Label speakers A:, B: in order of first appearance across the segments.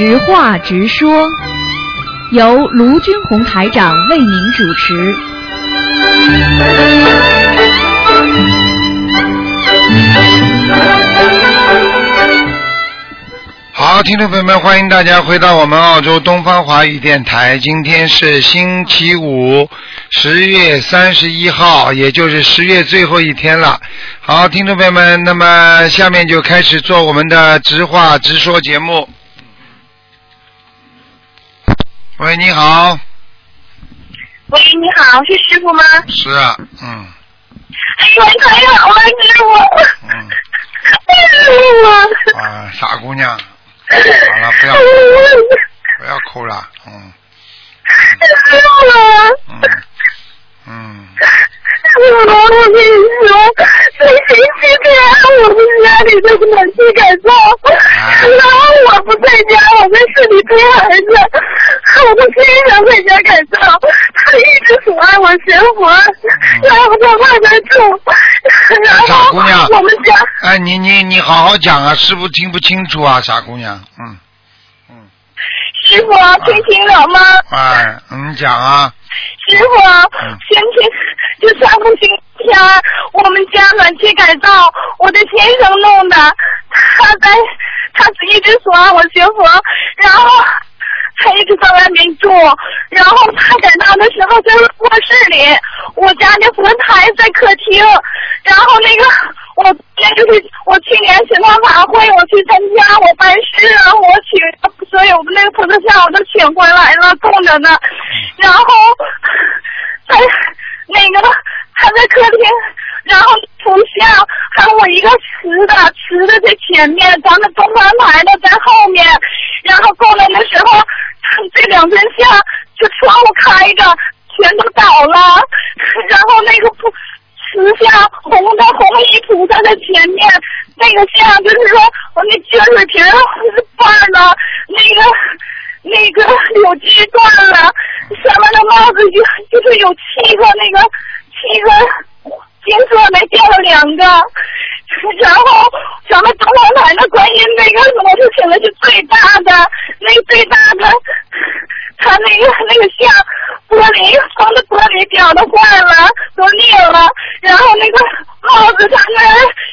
A: 直话直说，由卢军红台长为您主持。
B: 好，听众朋友们，欢迎大家回到我们澳洲东方华语电台。今天是星期五，十月三十一号，也就是十月最后一天了。好，听众朋友们，那么下面就开始做我们的直话直说节目。喂，你好，
C: 喂，你好，是师傅吗？
B: 是啊，嗯。
C: 哎呦，太好了，师傅！
B: 嗯，啊，傻姑娘，好了，不要。不要哭了，嗯。
C: 师傅，
B: 嗯嗯，
C: 师傅，我跟你说，这星期天我们家里的暖气改造，然后我不在家，我在市里陪孩子，我的先生在家改造，他一直阻碍我学佛，然后在外面住，然后
B: 傻姑娘。
C: 我们家。
B: 哎，你你你好好讲啊，师傅听不清楚啊，傻姑娘，嗯嗯，
C: 师傅听清了吗？
B: 哎，你讲啊，
C: 师傅，前天就上个星期天，我们家暖气改造，我的先生弄的，他在，他一直说让我学佛，然后他一直在外面住，然后他在那的时候在卧室里，我家的佛台在客厅，然后那个我就是我去年请他法会我去参加，我办事啊，我请所以我们那个菩萨像我都请回来了，供着呢，然后他那个他在客厅，然后图像还有我一个瓷的，瓷的在前面，咱们东方台的在后面，然后过来的时候，这两尊像就窗户开着，全都倒了，然后那个菩慈像红的红衣菩萨在前面，那个像就是说我那撅水瓶瓣了，那个那个柳枝断了，上面的帽子就就是有七个那个七个金色的掉了两个，然后咱们东方台的观音那个我是请的是最大的，那个最大的，他那个那个像玻璃窗的玻璃掉的坏了，都裂了，然后那个帽子上面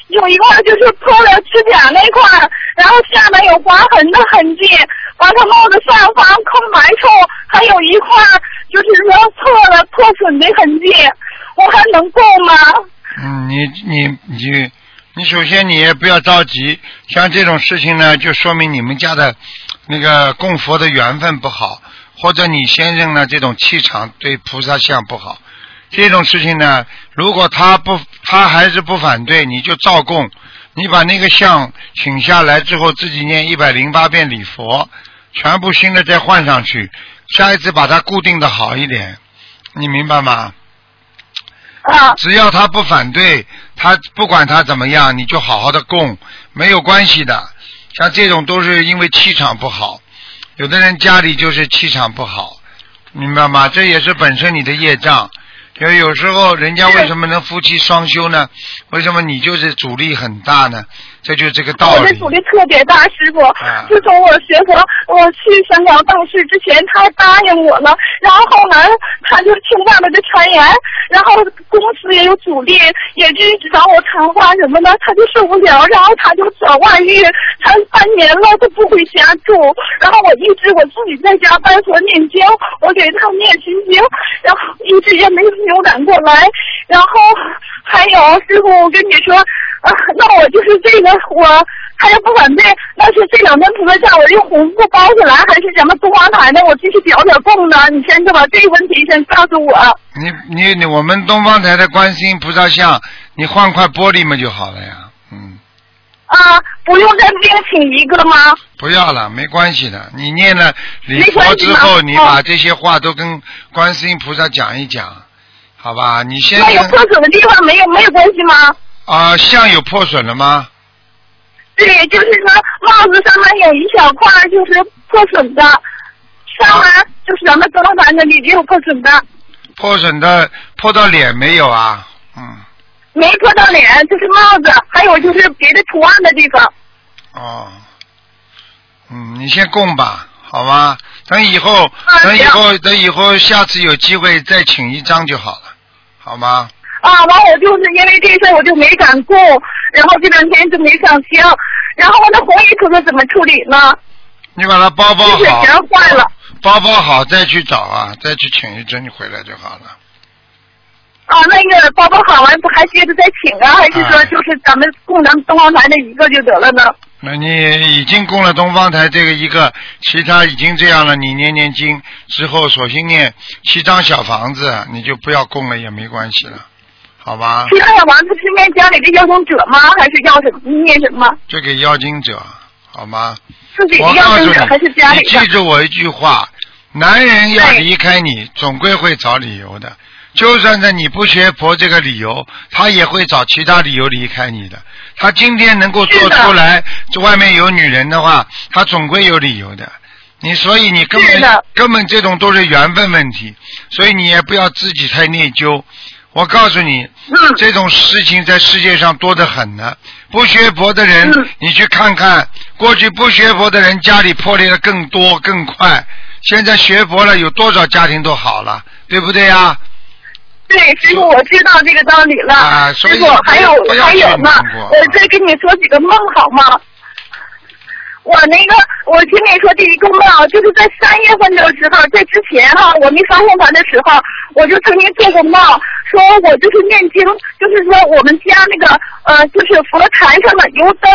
C: 有一块就是破了指甲那块，然后下面有划痕的痕迹，完他帽子上方空白处还有一块就是说破了破损的痕迹，我还能供吗？
B: 嗯，你你你你首先你也不要着急，像这种事情呢，就说明你们家的那个供佛的缘分不好，或者你先生呢这种气场对菩萨像不好。这种事情呢，如果他不他还是不反对，你就照供，你把那个像请下来之后，自己念一百零八遍礼佛，全部新的再换上去，下一次把它固定的好一点，你明白吗？只要他不反对，他不管他怎么样，你就好好的供，没有关系的。像这种都是因为气场不好，有的人家里就是气场不好，明白吗？这也是本身你的业障。因为有时候人家为什么能夫妻双修呢？为什么你就是阻力很大呢？这就是这个道理。
C: 我的阻力特别大，师傅
B: 啊。
C: 自从我学佛，我去香港办事之前，他还答应我了，然后后来他就听外面的传言，然后公司也有阻力，也一直找我谈话什么的，他就受不了，然后他就找外遇，他半年了都不回家住，然后我一直我自己在家拜佛念经，我给他念心经，然后一直也没扭转过来，然后还有师傅，我跟你说，啊，那我就是这个我他要不反对，那是这两天菩萨像我用红布包起来，还是咱们东方台的？我继续表表供呢？你先就把这个问题先告诉我。
B: 你你你，我们东方台的观世音菩萨像，你换块玻璃嘛就好了呀。嗯，
C: 啊，不用再另请一个吗？
B: 不要了，没关系的。你念了礼
C: 没
B: 佛之后，你
C: 哦
B: 把这些话都跟观世音菩萨讲一讲，好吧？你先
C: 那有破损的地方没有没有关系吗？
B: 啊、像有破损了吗？
C: 对，就是说帽子上面有一小块就是破损的，上面就是咱们东方台的里也有破损的，
B: 破损的破到脸没有啊？嗯，
C: 没破到脸，就是帽子，还有就是别的图案的地方。
B: 哦，嗯，你先供吧，好吗？等以后，等以后，等以后，下次有机会再请一张就好了，好吗？
C: 啊，完我就是因为这事儿我就没敢供，然后这两天就没上香，然后我那红衣可可怎么处理呢？
B: 你把它包包好，
C: 就是钱坏了。
B: 包包好再去找啊，再去请一针回来就好了。
C: 啊，那个包包好完不还接着再请啊？还是说
B: 哎
C: 就是咱们供咱们东方台那一个就得了呢？
B: 那你已经供了东方台这个一个，其他已经这样了，你念念经之后，索性念七张小房子，你就不要供了也没关系了，好吧？
C: 其他小王子是念家里的要经者吗？还是要什么念什么？
B: 这给妖精者，好吗？
C: 自己的
B: 我告诉
C: 要经者还是家，里的
B: 你记？住我一句话：男人要离开你，总归会找理由的。就算是你不学佛这个理由，他也会找其他理由离开你的。他今天能够做出来，这外面有女人的话，他总归有理由的。你所以你根本根本这种都是缘分问题，所以你也不要自己太内疚。我告诉你，
C: 嗯
B: 这种事情在世界上多得很呢。不学佛的人，
C: 嗯
B: 你去看看，过去不学佛的人家里破裂的更多更快，现在学佛了，有多少家庭都好了，对不对呀？
C: 对，师傅，我知道这个道理了。
B: 啊所以
C: 师傅，还有还有呢我再跟你说几个梦好吗？我那个，我听你说第一个梦，就是在三月份的时候，在之前哈，我没发现他的时候，我就曾经做过梦，说我就是念经，就是说我们家那个呃，就是佛台上的油灯，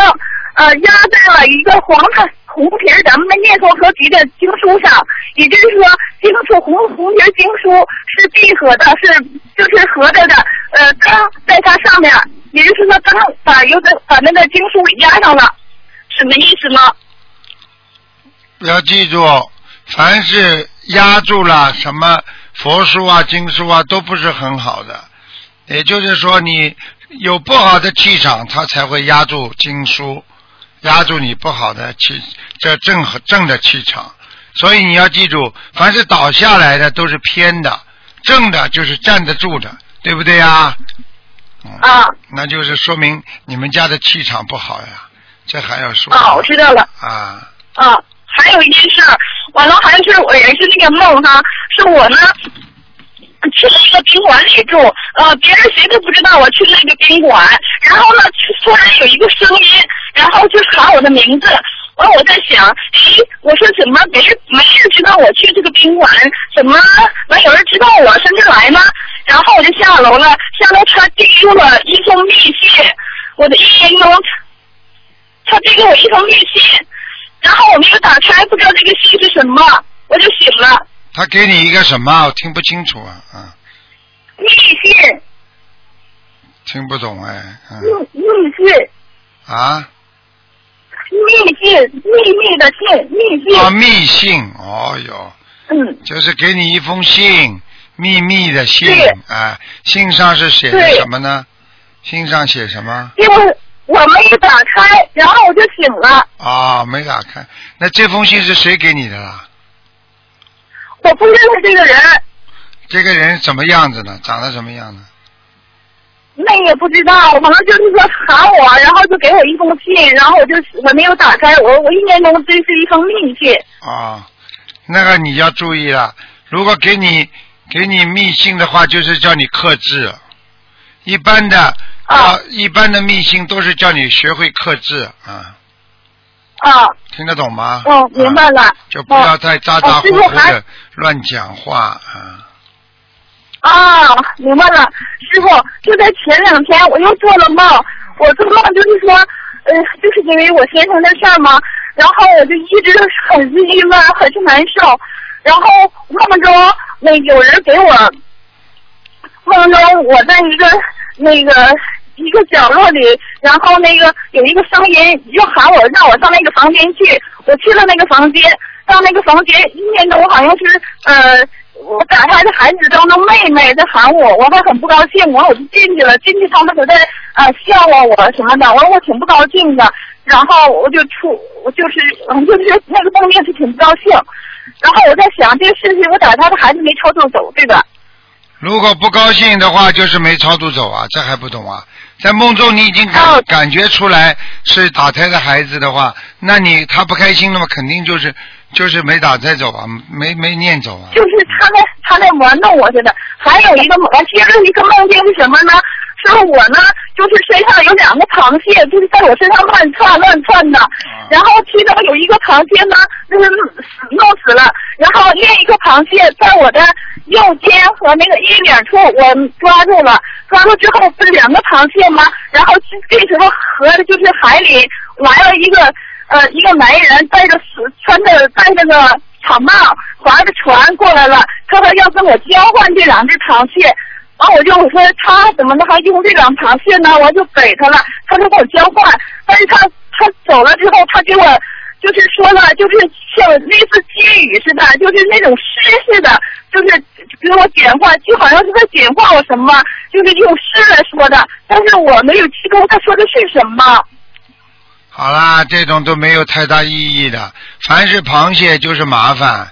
C: 呃，压在了一个黄台红皮儿咱们的念佛合集的经书上，也就是说，经书红红皮儿经书是闭合的，是就是合着的，呃，灯在它上面，也就是说灯把油灯把那个经书给压上了，什么意思呢？
B: 要记住，凡是压住了什么佛书啊、经书啊，都不是很好的。也就是说，你有不好的气场，它才会压住经书，压住你不好的气，这正和正的气场。所以你要记住，凡是倒下来的都是偏的，正的就是站得住的，对不对呀？嗯，
C: 啊
B: 那就是说明你们家的气场不好呀，这还要说
C: 啊，我知道了。
B: 啊。
C: 啊，还有一件事，完了还是我也是那个梦哈，是我呢去了一个宾馆里住，呃，别人谁都不知道我去那个宾馆，然后呢，突然有一个声音，然后就喊我的名字。完，我在想，咦，我说怎么没人没人知道我去这个宾馆？怎么没有人知道我上这来吗？然后我就下楼了，下楼他递给我一封密信，我的一年中，他递给我一封密信，然后我没有打开，不知道这个信是什么，我就醒了。
B: 他给你一个什么？我听不清楚啊，啊，
C: 密信，
B: 听不懂哎，嗯
C: 密密信，
B: 啊？
C: 密信，秘密的信，密。信。
B: 啊，密信，哦哟，
C: 嗯，
B: 就是给你一封信，秘密的信，啊，信上是写的什么呢？信上写什么？
C: 结果我没有打开，然后我就醒了。
B: 啊，没打开。那这封信是谁给你的啦？
C: 我不认识这个人，
B: 这个人什么样子呢？长得什么样呢？
C: 那也不知道，反正就是说喊我，然后就给我一封信，然后我就我没有打开，我我一年中这是一封密信。
B: 啊，那个你要注意了，如果给你给你密信的话，就是叫你克制。一般的
C: 啊
B: 一般的密信都是叫你学会克制啊，
C: 啊，
B: 听得懂吗？
C: 哦，明白了。
B: 啊就不要再咋咋呼呼的乱讲话啊。
C: 啊，明白了，师傅，就在前两天我又做了梦，我做梦就是说，呃，就是因为我先生的事儿嘛，然后我就一直很是郁闷，很是难受，然后梦中那有人给我，梦中我在一个那个一个角落里，然后那个有一个声音又喊我让我上那个房间去，我去了那个房间，到那个房间一年多好像是呃。我打开的孩子当中妹妹在喊我，我还很不高兴，完我就进去了，进去他们都在呃笑话我什么的，完我挺不高兴的，然后我就出，我就是嗯就是那个梦见是挺不高兴，然后我在想这个事情，我打他的孩子没抽走走，对吧？
B: 如果不高兴的话，就是没超度走啊，这还不懂啊？在梦中你已经感、
C: 哦
B: 感觉出来是打胎的孩子的话，那你他不开心了嘛，肯定就是就是没打胎走啊，没没念走啊。
C: 就是他在他在玩弄我似的。还有一个梦，接着一个梦境是什么呢？是我呢，就是身上有两个螃蟹，就是在我身上乱窜乱窜的。然后其中有一个螃蟹呢，就是死弄死了，然后另一个螃蟹在我的右肩和那个衣领处我抓住了，抓住之后不是两个螃蟹吗？然后这时候河就是海里来了一个呃一个男人带着穿着戴着个草帽，划着船过来了，他说要跟我交换这两只螃蟹。完我就说他怎么能还用这两螃蟹呢？我就给他了，他说跟我交换，但是他他走了之后，他给我就是说了，就是像类似寄语似的，就是那种诗似的，就是给我简化，就好像是在简化我什么，就是用诗来说的，但是我没有记住他说的是什么。
B: 好啦，这种都没有太大意义的。凡是螃蟹就是麻烦，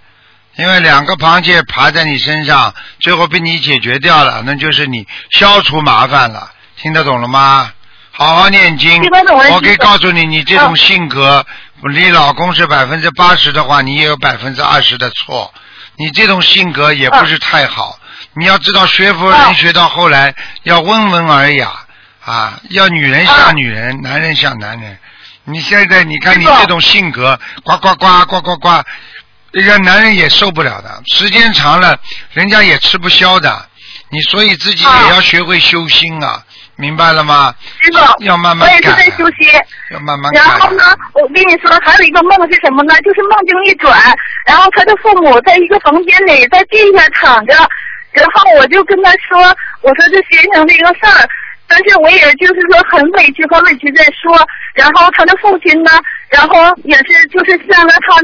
B: 因为两个螃蟹爬在你身上，最后被你解决掉了，那就是你消除麻烦了。听得懂了吗？好好念经。我可以告诉你，你这种
C: 嗯
B: 性格，你老公是百分之八十的话，你也有百分之二十的错。你这种性格也不是太好。你要知道，学佛人
C: 嗯
B: 学到后来要温文尔雅啊，要女人像
C: 嗯
B: 女人，男人像男人。你现在你看你这种性格，呱呱呱呱呱呱，人家男人也受不了的，时间长了，人家也吃不消的。你所以自己
C: 啊
B: 也要学会修心啊，明白了吗？
C: 师傅，
B: 要慢慢
C: 我也是在休息。
B: 要慢慢改。
C: 然后呢，我跟你说，还有一个梦是什么呢？就是梦境一转，然后他的父母在一个房间里，在地下躺着，然后我就跟他说，我说这先生这个事儿，但是我也就是说很委屈，很委屈在说。然后他的父亲呢，然后也是就是像着他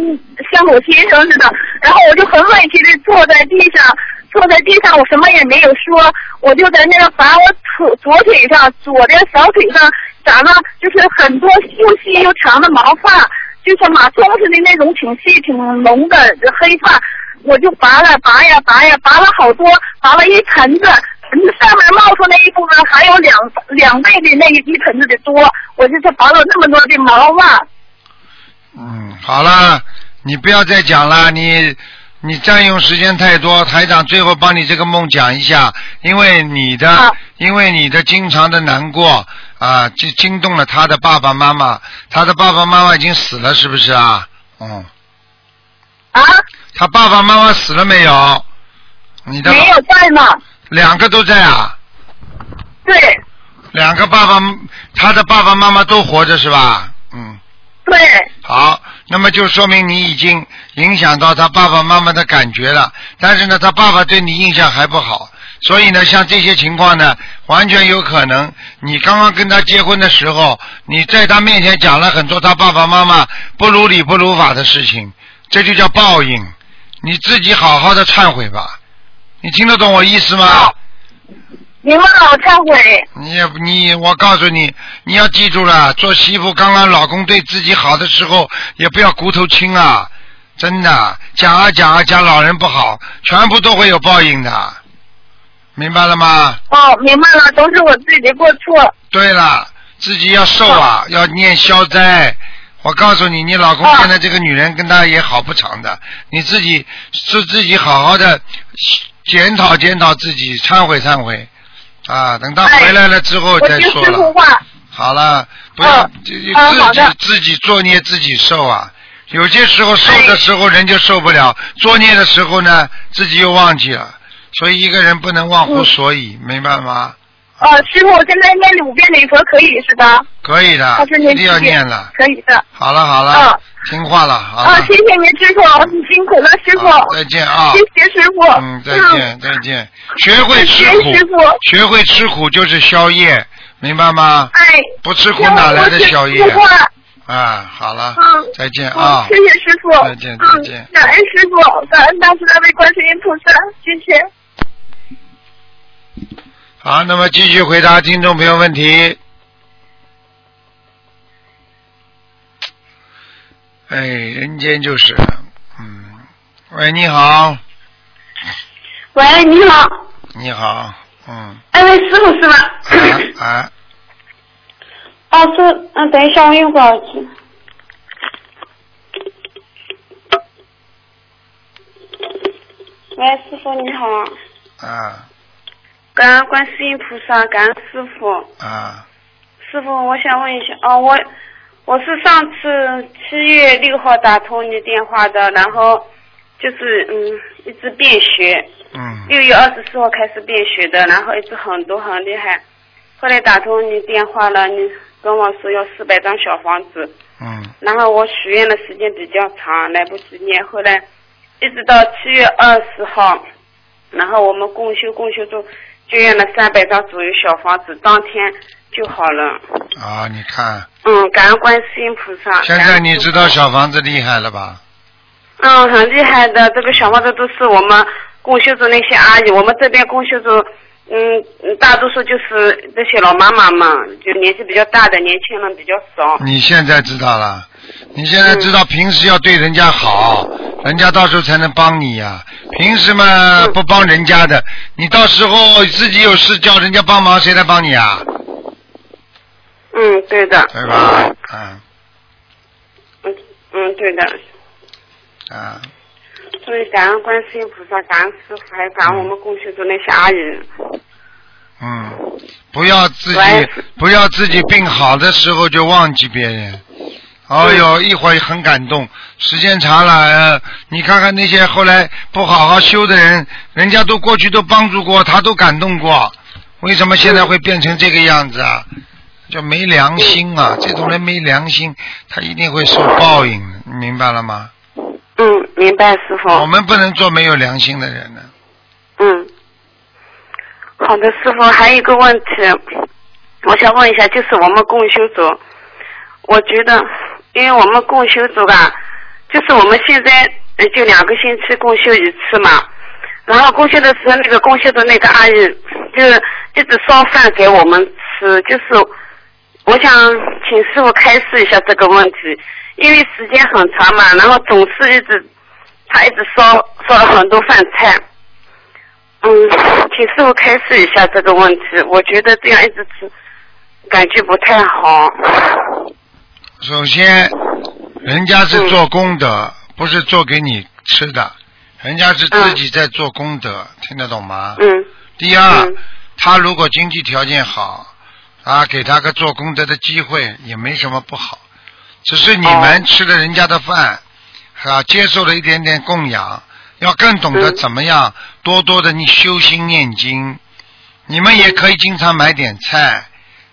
C: 像我先生似的，然后我就很委屈的坐在地上，坐在地上，我什么也没有说，我就在那个把我左左腿上左的小腿上长了就是很多又细又长的毛发，就像马鬃似的那种挺细挺浓的黑发，我就拔了拔呀拔呀拔了好多，拔了一，盆子上面冒出那一部分还有两两倍的那一一盆子的多，我就是拔了那么多的毛嘛。
B: 嗯，好了，你不要再讲了，你你占用时间太多，台长最后帮你这个梦讲一下，因为你的、
C: 好
B: 因为你的经常的难过啊，就惊动了他的爸爸妈妈，他的爸爸妈妈已经死了，是不是啊？嗯，
C: 啊，
B: 他爸爸妈妈死了没有？你的
C: 没有在呢。
B: 两个都在啊，
C: 对
B: 两个爸爸，他的爸爸妈妈都活着是吧？嗯。
C: 对，
B: 好，那么就说明你已经影响到他爸爸妈妈的感觉了。但是呢，他爸爸对你印象还不好，所以呢，像这些情况呢，完全有可能你刚刚跟他结婚的时候，你在他面前讲了很多他爸爸妈妈不如理不如法的事情，这就叫报应。你自己好好的忏悔吧。你听得懂我意思吗？
C: 明白了，我忏悔。
B: 你也你，我告诉你，你要记住了，做媳妇刚刚老公对自己好的时候，也不要骨头轻啊，真的，讲啊讲啊讲老人不好，全部都会有报应的，明白了吗？
C: 哦，明白了，都是我自己的过错。
B: 对了，自己要受啊，要念消灾。我告诉你，你老公
C: 啊
B: 现在这个女人跟他也好不长的，你自己是自己好好的检讨检讨自己，忏悔忏悔啊！等他回来了之后再说了。好了，不要、自己自己作孽自己受啊。有些时候受的时候人就受不了，作孽的时候呢自己又忘记了，所以一个人不能忘乎所以，明白吗？
C: 呃，师傅，我现在念五遍礼佛可以是吧？
B: 可以的
C: 还是，
B: 一定要
C: 念七遍
B: 念了。
C: 可以的。
B: 好了好了
C: 嗯，
B: 听话了，好
C: 啊，
B: 了
C: 谢，谢您师傅，你辛苦了师傅。
B: 好再见啊
C: 谢谢师傅。
B: 嗯，再见再见。学会吃
C: 谢谢师
B: 苦，
C: 傅。
B: 学会吃苦就是宵夜，明白吗？
C: 哎，
B: 不吃苦哪来的宵夜。啊，好了，
C: 嗯。
B: 再见
C: 嗯
B: 啊
C: 谢。谢师傅。
B: 再见再见
C: 嗯，感恩师傅，感恩大慈大悲观世音菩萨，谢谢。
B: 好，那么继续回答听众朋友问题。哎，人间就是，嗯，喂，你好，
C: 喂，你好。
B: 你好，嗯，
D: 哎喂，师傅是吗？
B: 啊啊，
D: 哦，是，嗯，等一下，我用个耳机。喂，师傅你好，
B: 啊
D: 感恩观世音菩萨，感恩师傅。
B: 啊，
D: 师傅，我想问一下，哦，我我是上次七月六号打通你电话的，然后就是嗯一直便血，
B: 嗯
D: 六月二十四号开始便血的，然后一直很多很厉害。后来打通你电话了，你跟我说要四百张小房子，
B: 嗯
D: 然后我许愿的时间比较长，来不及念。后来一直到七月二十号，然后我们共修共修就就念了三百张左右小房子，当天就好了。
B: 啊，你看，
D: 嗯，感恩观世音菩萨。
B: 现在你知道小房子厉害了吧？
D: 嗯，很厉害的，这个小房子都是我们供修组那些阿姨，我们这边供修组，嗯，嗯大多数就是这些老妈妈嘛，就年纪比较大的，年轻人比较少。
B: 你现在知道了，你现在知道平时要对人家好，人家到时候才能帮你呀、平时嘛不帮人家的，你到时候自己有事叫人家帮忙，谁来帮你啊？
D: 嗯，对的。
B: 对吧？嗯
D: 嗯嗯，对的。
B: 啊，
D: 所以感恩观世音菩萨，感恩师傅，还有感恩我们共修组那些阿姨。
B: 嗯，不要自己不要自己病好的时候就忘记别人。哦哟，一会儿很感动，时间长了，呃，你看看那些后来不好好修的人，人家都过去都帮助过，他都感动过，为什么现在会变成这个样子啊？就没良心啊！这种人没良心，他一定会受报应明白了吗？
D: 嗯，明白师傅。
B: 我们不能做没有良心的人呢。
D: 嗯，好的，师傅，还有一个问题，我想问一下，就是我们共修组，我觉得，因为我们共修组吧，就是我们现在呃就两个星期共修一次嘛，然后共修的时候，那个共修的那个阿姨就是一直烧饭给我们吃，就是我想请师傅开示一下这个问题，因为时间很长嘛，然后总是一直他一直烧烧了很多饭菜。嗯，请师傅开示一下这个问题。我觉得这样一直吃，感觉不太好。
B: 首先，人家是做功德，不是做给你吃的，人家是自己在做功德，听得懂吗？
D: 嗯
B: 第二，
D: 嗯
B: 他如果经济条件好，啊，给他个做功德的机会也没什么不好，只是你们
D: 哦
B: 吃了人家的饭，啊，接受了一点点供养，要更懂得
D: 嗯
B: 怎么样多多的你修心念经。你们也可以经常买点菜，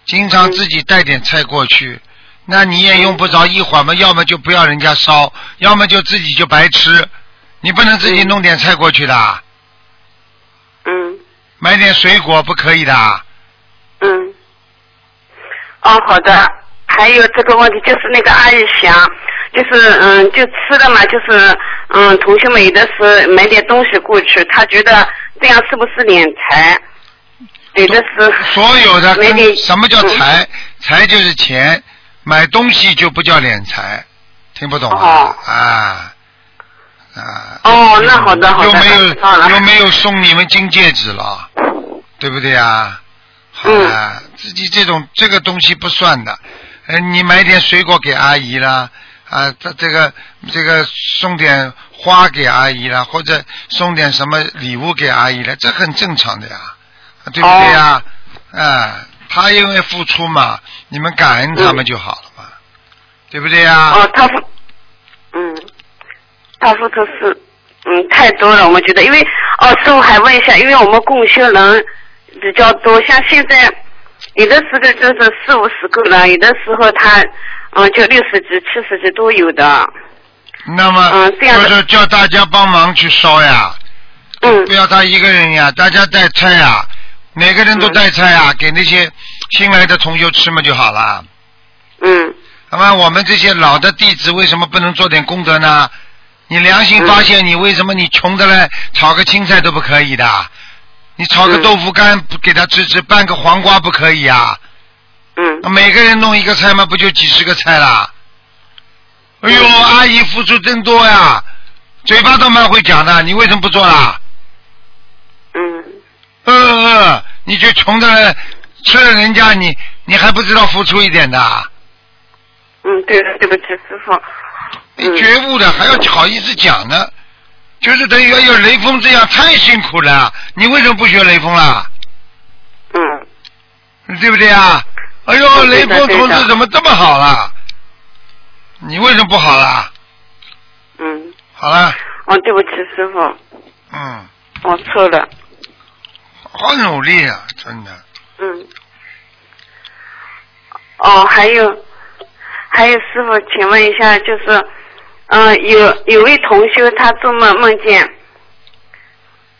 B: 经常自己带点菜过去，那你也用不着一会儿嘛，要么就不要人家烧，要么就自己就白吃，你不能自己
D: 嗯
B: 弄点菜过去的。
D: 嗯
B: 买点水果不可以的。
D: 嗯。哦，好的。还有这个问题，就是那个阿姨想，就是嗯，就吃的嘛，就是嗯，同学们有的是买点东西过去，他觉得这样是不是敛财？有的是
B: 所有的
D: 买点
B: 跟什么叫财？财就是钱，买东西就不叫敛财，听不懂啊？
D: 哦
B: 啊啊！
D: 哦那好的好的
B: 又没有又没有送你们金戒指了，对不对啊？好啊，自己这种这个东西不算的，呃，你买点水果给阿姨啦，啊，这这个这个送点花给阿姨啦，或者送点什么礼物给阿姨了，这很正常的呀，对不对呀？啊，他因为付出嘛，你们感恩他们就好了嘛，对不对呀？
D: 哦，他付，嗯，他付出是，嗯，太多了，我觉得，因为哦，师傅还问一下，因为我们共修人比较多，像现在有的时候就是四五十个人，有的时候他嗯就六十几、七十几都有的，
B: 那么
D: 嗯这样的
B: 就是叫大家帮忙去烧呀，
D: 嗯
B: 不要他一个人呀，大家带菜呀，每个人都带菜呀，给那些新来的同学吃嘛就好了。
D: 嗯
B: 那么我们这些老的弟子为什么不能做点功德呢？你良心发现，你为什么你穷的嘞，炒个青菜都不可以的？你炒个
D: 嗯
B: 豆腐干不给他吃吃，拌个黄瓜不可以啊？
D: 嗯
B: 每个人弄一个菜嘛，不就几十个菜啦？哎呦，阿姨付出真多呀，嘴巴都蛮会讲的，你为什么不做啦？
D: 嗯
B: 饿饿，你就穷的吃了人家，你你还不知道付出一点的？
D: 嗯，对的，对不起，师傅。
B: 你觉悟的还要好意思讲呢？就是等于要有雷锋这样太辛苦了，你为什么不学雷锋啦？
D: 嗯，
B: 对不对啊？哎呦，雷锋同志怎么这么好啦？你为什么不好啦？
D: 嗯，
B: 好了，
D: 哦，对不起，师傅，
B: 嗯，
D: 我错了。
B: 好努力啊，真的。
D: 嗯。哦，还有，还有师傅，请问一下，就是，嗯、有有位同修，他做梦梦见，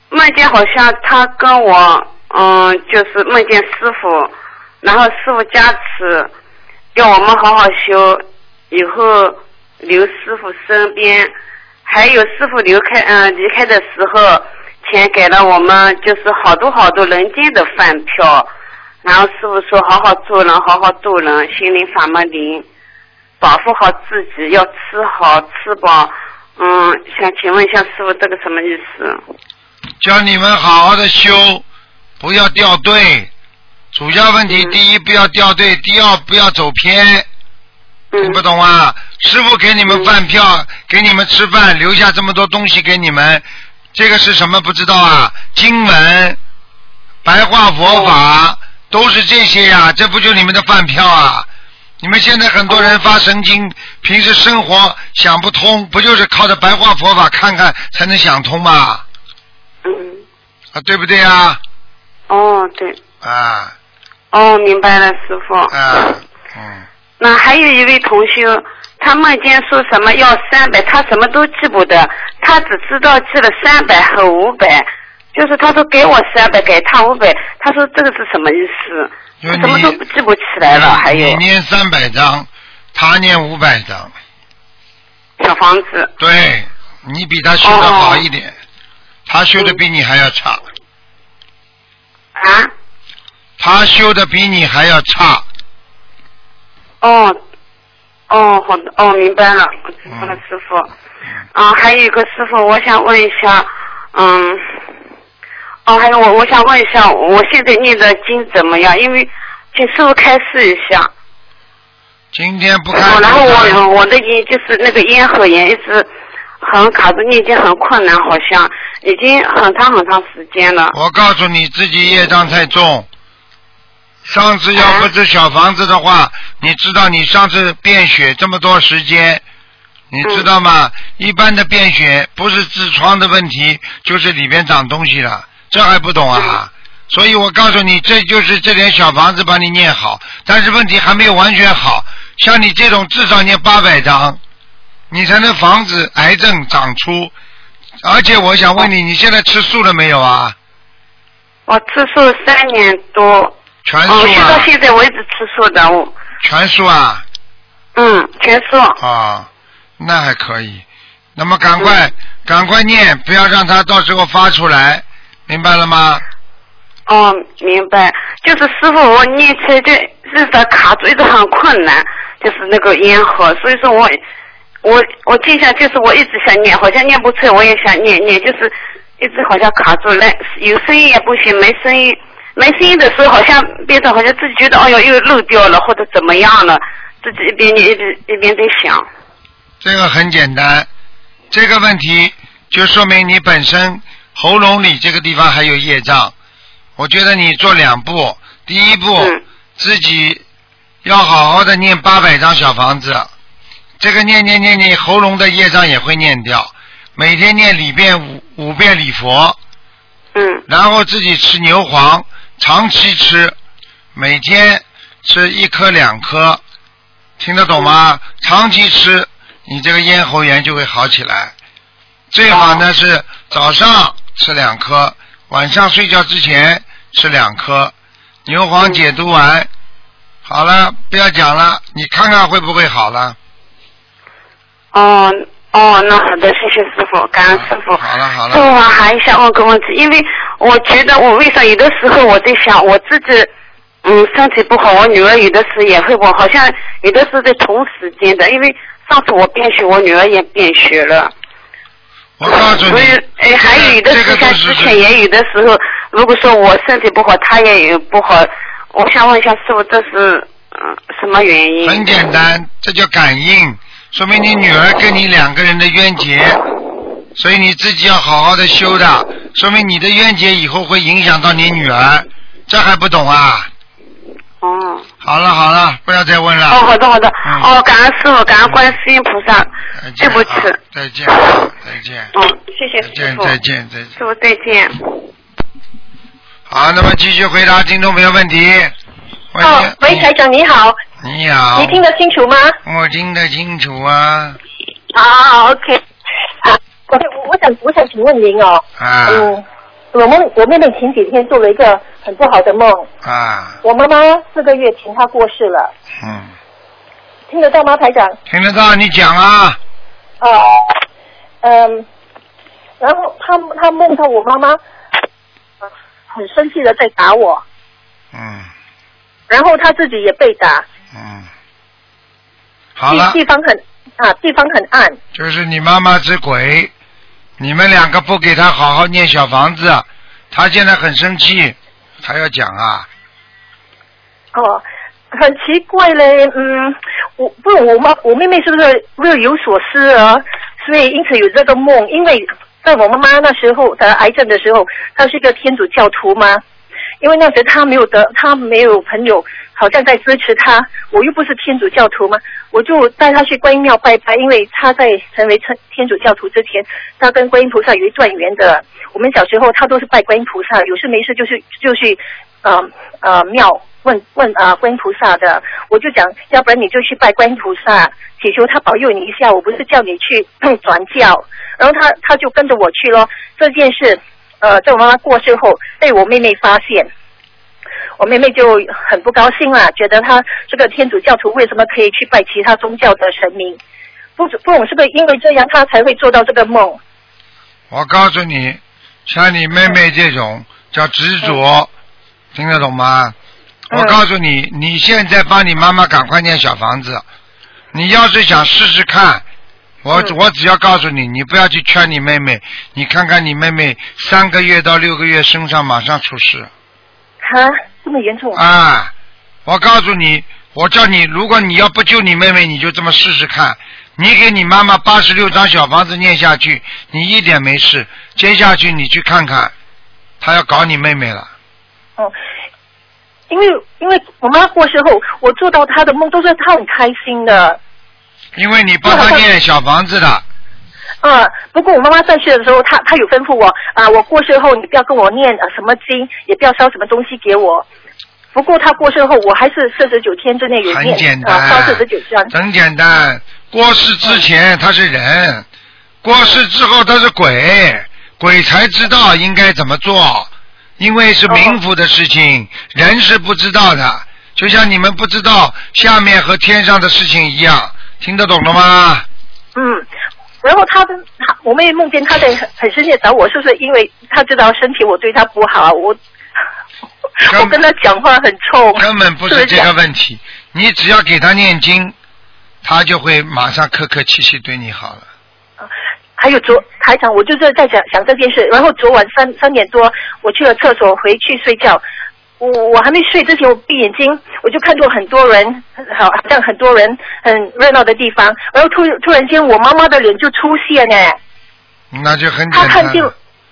D: 梦见好像他跟我，嗯、就是梦见师傅，然后师傅加持，要我们好好修，以后留师傅身边，还有师傅离开，嗯、离开的时候，钱给了我们，就是好多好多人间的饭票。然后师傅说：“好好做人，好好度人，心灵法门灵，保护好自己，要吃好吃饱。”嗯，想请问一下师傅，这个什么意思？
B: 叫你们好好的修，不要掉队。主要问题，
D: 嗯
B: 第一不要掉队，第二不要走偏，听
D: 嗯
B: 不懂啊？师傅给你们
D: 嗯
B: 饭票，给你们吃饭，留下这么多东西给你们，这个是什么不知道啊？经文、白话佛法、都是这些呀、这不就你们的饭票啊？你们现在很多人发神经，平时生活想不通，不就是靠着白话佛法看看才能想通吗？
D: 嗯，
B: 啊，对不对啊？
D: 哦，对，
B: 啊
D: 哦，明白了，师傅。
B: 啊，嗯，
D: 那还有一位同修，他梦见说什么要三百，他什么都记不得，他只知道记了三百和五百，就是他说给我三百，给他五百，他说这个是什么意思？
B: 就
D: 他什么都
B: 你
D: 记不起来了，还有
B: 你念三百张，他念五百张，
D: 小房子。
B: 对你比他修的好一点，他修的比你还要差，
D: 啊？
B: 他修的比你还要差，
D: 哦，哦，好的，哦，明白了，我知道了，师傅。啊，还有一个师傅，我想问一下，嗯，哦，还有我，我想问一下，我现在念的经怎么样？因为请师傅开示一下。
B: 今天不看
D: 哦，然后我我的咽就是那个咽喉炎一直很卡住，念经很困难，好像已经很长很长时间了。
B: 我告诉你自己业障太重。上次要不是小房子的话，你知道你上次便血这么多时间，你知道吗？一般的便血不是痔疮的问题，就是里边长东西了，这还不懂啊？所以我告诉你，这就是这点小房子把你念好，但是问题还没有完全好。像你这种至少念八百张，你才能防止癌症长出。而且我想问你，你现在吃素了没有啊？
D: 我吃素三年多，哦，
B: 全素
D: 学到
B: 啊？
D: 现在我一直吃素的，我
B: 全素啊？
D: 嗯，全素。
B: 啊，那还可以。那么赶快、
D: 嗯
B: 赶快念，不要让它到时候发出来，明白了吗？
D: 哦，明白。就是师傅，我念起来就日子卡住，一直很困难，就是那个咽喉，所以说我我我静下，就是我一直想念，好像念不出来，我也想念念，就是一直好像卡住来，有声音也不行，没声音。没声音的时候，好像变成好像自己觉得，哎呦，又漏掉了，或者怎么样了，自己一边念一边一边在想。
B: 这个很简单，这个问题就说明你本身喉咙里这个地方还有业障。我觉得你做两步，第一步、
D: 嗯
B: 自己要好好的念八百张小房子，这个念念念念，喉咙的业障也会念掉。每天念里遍五五遍礼佛，
D: 嗯
B: 然后自己吃牛黄，长期吃，每天吃一颗两颗，听得懂吗？长期吃，你这个咽喉炎就会好起来。最好呢是早上吃两颗，晚上睡觉之前吃两颗，牛黄解毒丸。好了，不要讲了，你看看会不会好了？
D: 哦哦，那好的，谢谢师傅，感恩师傅。
B: 好了好了
D: 师傅，我还想问个问题，因为我觉得我为啥有的时候我在想我自己，嗯，身体不好，我女儿有的时候也会不好，好像有的时候在同时间的，因为上次我便血，我女儿也便血了。
B: 我告诉你，
D: 还有有的
B: 这
D: 时候像
B: 个都是
D: 之前也有的时候，如果说我身体不好，他也有不好，我想问一下师傅，这是嗯什么原因？
B: 很简单，这叫感应，说明你女儿跟你两个人的冤结，所以你自己要好好的修的，说明你的冤结以后会影响到你女儿，这还不懂啊？
D: 哦。
B: 好了好了，不要再问了。
D: 哦，好的好的。
B: 嗯
D: 哦，感恩师傅，感恩观世音菩萨。对不起
B: 啊再见啊，再见，
D: 嗯，谢谢师
B: 再见
D: 傅。
B: 再见再见。
D: 师傅再见。
B: 好，那么继续回答听众朋友问题。
E: 哦，喂，台长你好，
B: 你好。
E: 你听得清楚吗？
B: 我听得清楚啊
E: 啊，OK，啊，我我我想我想请问您哦，
B: 啊
E: 嗯，我们我妹妹前几天做了一个很不好的梦，
B: 啊。
E: 我妈妈四个月前她过世了，
B: 嗯，
E: 听得到吗，台长？
B: 听得到你讲啊。
E: 啊，嗯，然后他他梦到我妈妈呃很生气的在打我，
B: 嗯。
E: 然后他自己也被打，
B: 嗯，好了。
E: 地，地方很啊地方很暗，
B: 就是你妈妈是鬼，你们两个不给他好好念小房子，他现在很生气，还要讲啊，
E: 哦，很奇怪嘞，嗯，我不我妈，我妹妹是不是日有所思啊？所以因此有这个梦，因为在我妈妈那时候得癌症的时候，她是一个天主教徒嘛，因为那时她没有得，她没有朋友，好像在支持他，我又不是天主教徒嘛，我就带他去观音庙拜拜，因为他在成为天天主教徒之前，他跟观音菩萨有一段缘的。我们小时候他都是拜观音菩萨，有事没事就去就去呃呃庙问问啊、观音菩萨的，我就讲，要不然你就去拜观音菩萨，祈求他保佑你一下。我不是叫你去转教，然后他他就跟着我去咯。这件事，呃，在我妈妈过世后被我妹妹发现，我妹妹就很不高兴啦，觉得她这个天主教徒为什么可以去拜其他宗教的神明？不不懂是不是因为这样她才会做到这个梦？
B: 我告诉你，像你妹妹这种叫执着，听得懂吗？我
E: 嗯
B: 告诉你，你现在帮你妈妈赶快念小房子。你要是想试试看，我、
E: 嗯
B: 我只要告诉你，你不要去劝你妹妹，你看看你妹妹三个月到六个月身上马上出事
E: 哈，这么严重？
B: 啊！我告诉你，我叫你，如果你要不救你妹妹，你就这么试试看。你给你妈妈八十六张小房子念下去，你一点没事。接下去你去看看，他要搞你妹妹了。
E: 哦，因为因为我妈过世后，我做到她的梦都是她很开心的。
B: 因为你帮她念小房子的，
E: 啊，不过我妈妈在世的时候，她她有吩咐我啊，我过世后你不要跟我念呃什么经，也不要烧什么东西给我。不过她过世后，我还是四十九天之内有
B: 很
E: 念
B: 简单
E: 啊，烧四十九张。
B: 很简单。过世之前他是人，过世之后他是鬼，鬼才知道应该怎么做，因为是冥府的事情，人是不知道的。就像你们不知道下面和天上的事情一样，听得懂了吗？
E: 嗯，然后他的他我妹妹梦见他在很很生气找我，是不是因为他知道身体我对他不好，我 我跟他讲话很冲，
B: 根本不是这个问题，你只要给他念经，他就会马上客客气气对你好了。
E: 还有昨台长，我就是在想想这件事，然后昨晚三三点多，我去了厕所回去睡觉，我我还没睡之前，我闭眼睛，我就看到很多人，好好像很多人很热闹的地方，然后突突然间我妈妈的脸就出现哎，
B: 那就很
E: 她看见。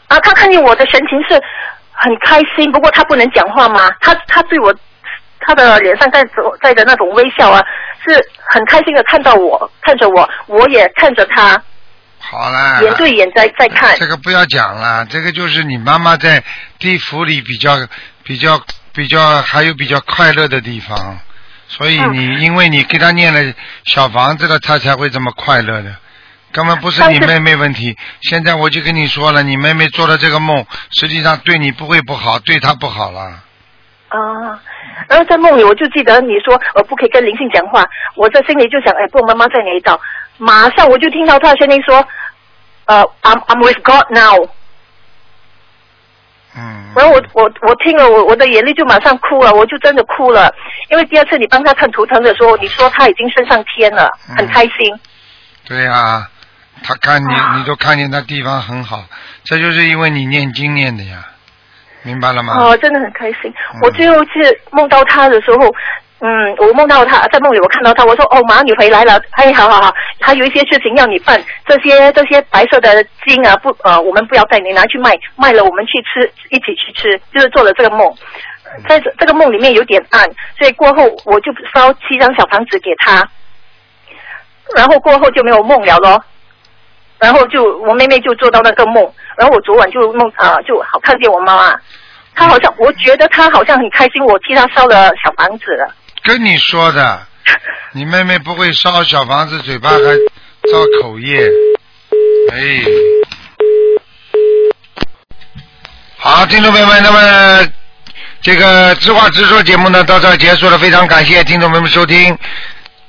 E: 啊，她看见我的神情是很开心，不过她不能讲话嘛，她她对我。她的脸上带着带着那种微笑啊，是很开心的看到我，看着我，我也看着她，
B: 好啦。
E: 眼对眼在在看。
B: 这个不要讲了，这个就是你妈妈在地府里比较比较比较还有比较快乐的地方，所以
E: 嗯
B: 你、因为你给他念了小房子了，他才会这么快乐的。根本不是你妹妹问题，现在我就跟你说了，你妹妹做了这个梦，实际上对你不会不好，对她不好了。
E: 啊，然后在梦里我就记得你说我不可以跟灵性讲话，我在心里就想，哎，不，妈妈在哪一道？马上我就听到他的声音说，呃，I'm I'm with God now。
B: 嗯。
E: 然后我我我听了，我我的眼泪就马上哭了，我就真的哭了，因为第二次你帮他看图腾的时候，你说他已经升上天了，
B: 嗯
E: 很开心。
B: 对呀、他看你，
E: 啊
B: 你都看见他地方很好，这就是因为你念经念的呀。明白了吗？
E: 哦，真的很开心
B: 嗯。
E: 我最后一次梦到他的时候，嗯，我梦到他在梦里，我看到他，我说哦妈，你回来了，哎，好好好，还有一些事情要你办，这些这些白色的金啊，不呃，我们不要带，你拿去卖，卖了我们去吃，一起去吃，就是做了这个梦。在这这个梦里面有点暗，所以过后我就烧七张小房子给他，然后过后就没有梦了咯。然后就我妹妹就做到那个梦，然后我昨晚就梦啊、就好看见我妈妈，她好像我觉得她好像很开心，我替她烧了小房子了。
B: 跟你说的，你妹妹不会烧小房子，嘴巴还造口业，哎。好，听众朋友们，那么这个直话直说节目呢到这儿结束了，非常感谢听众朋友们收听。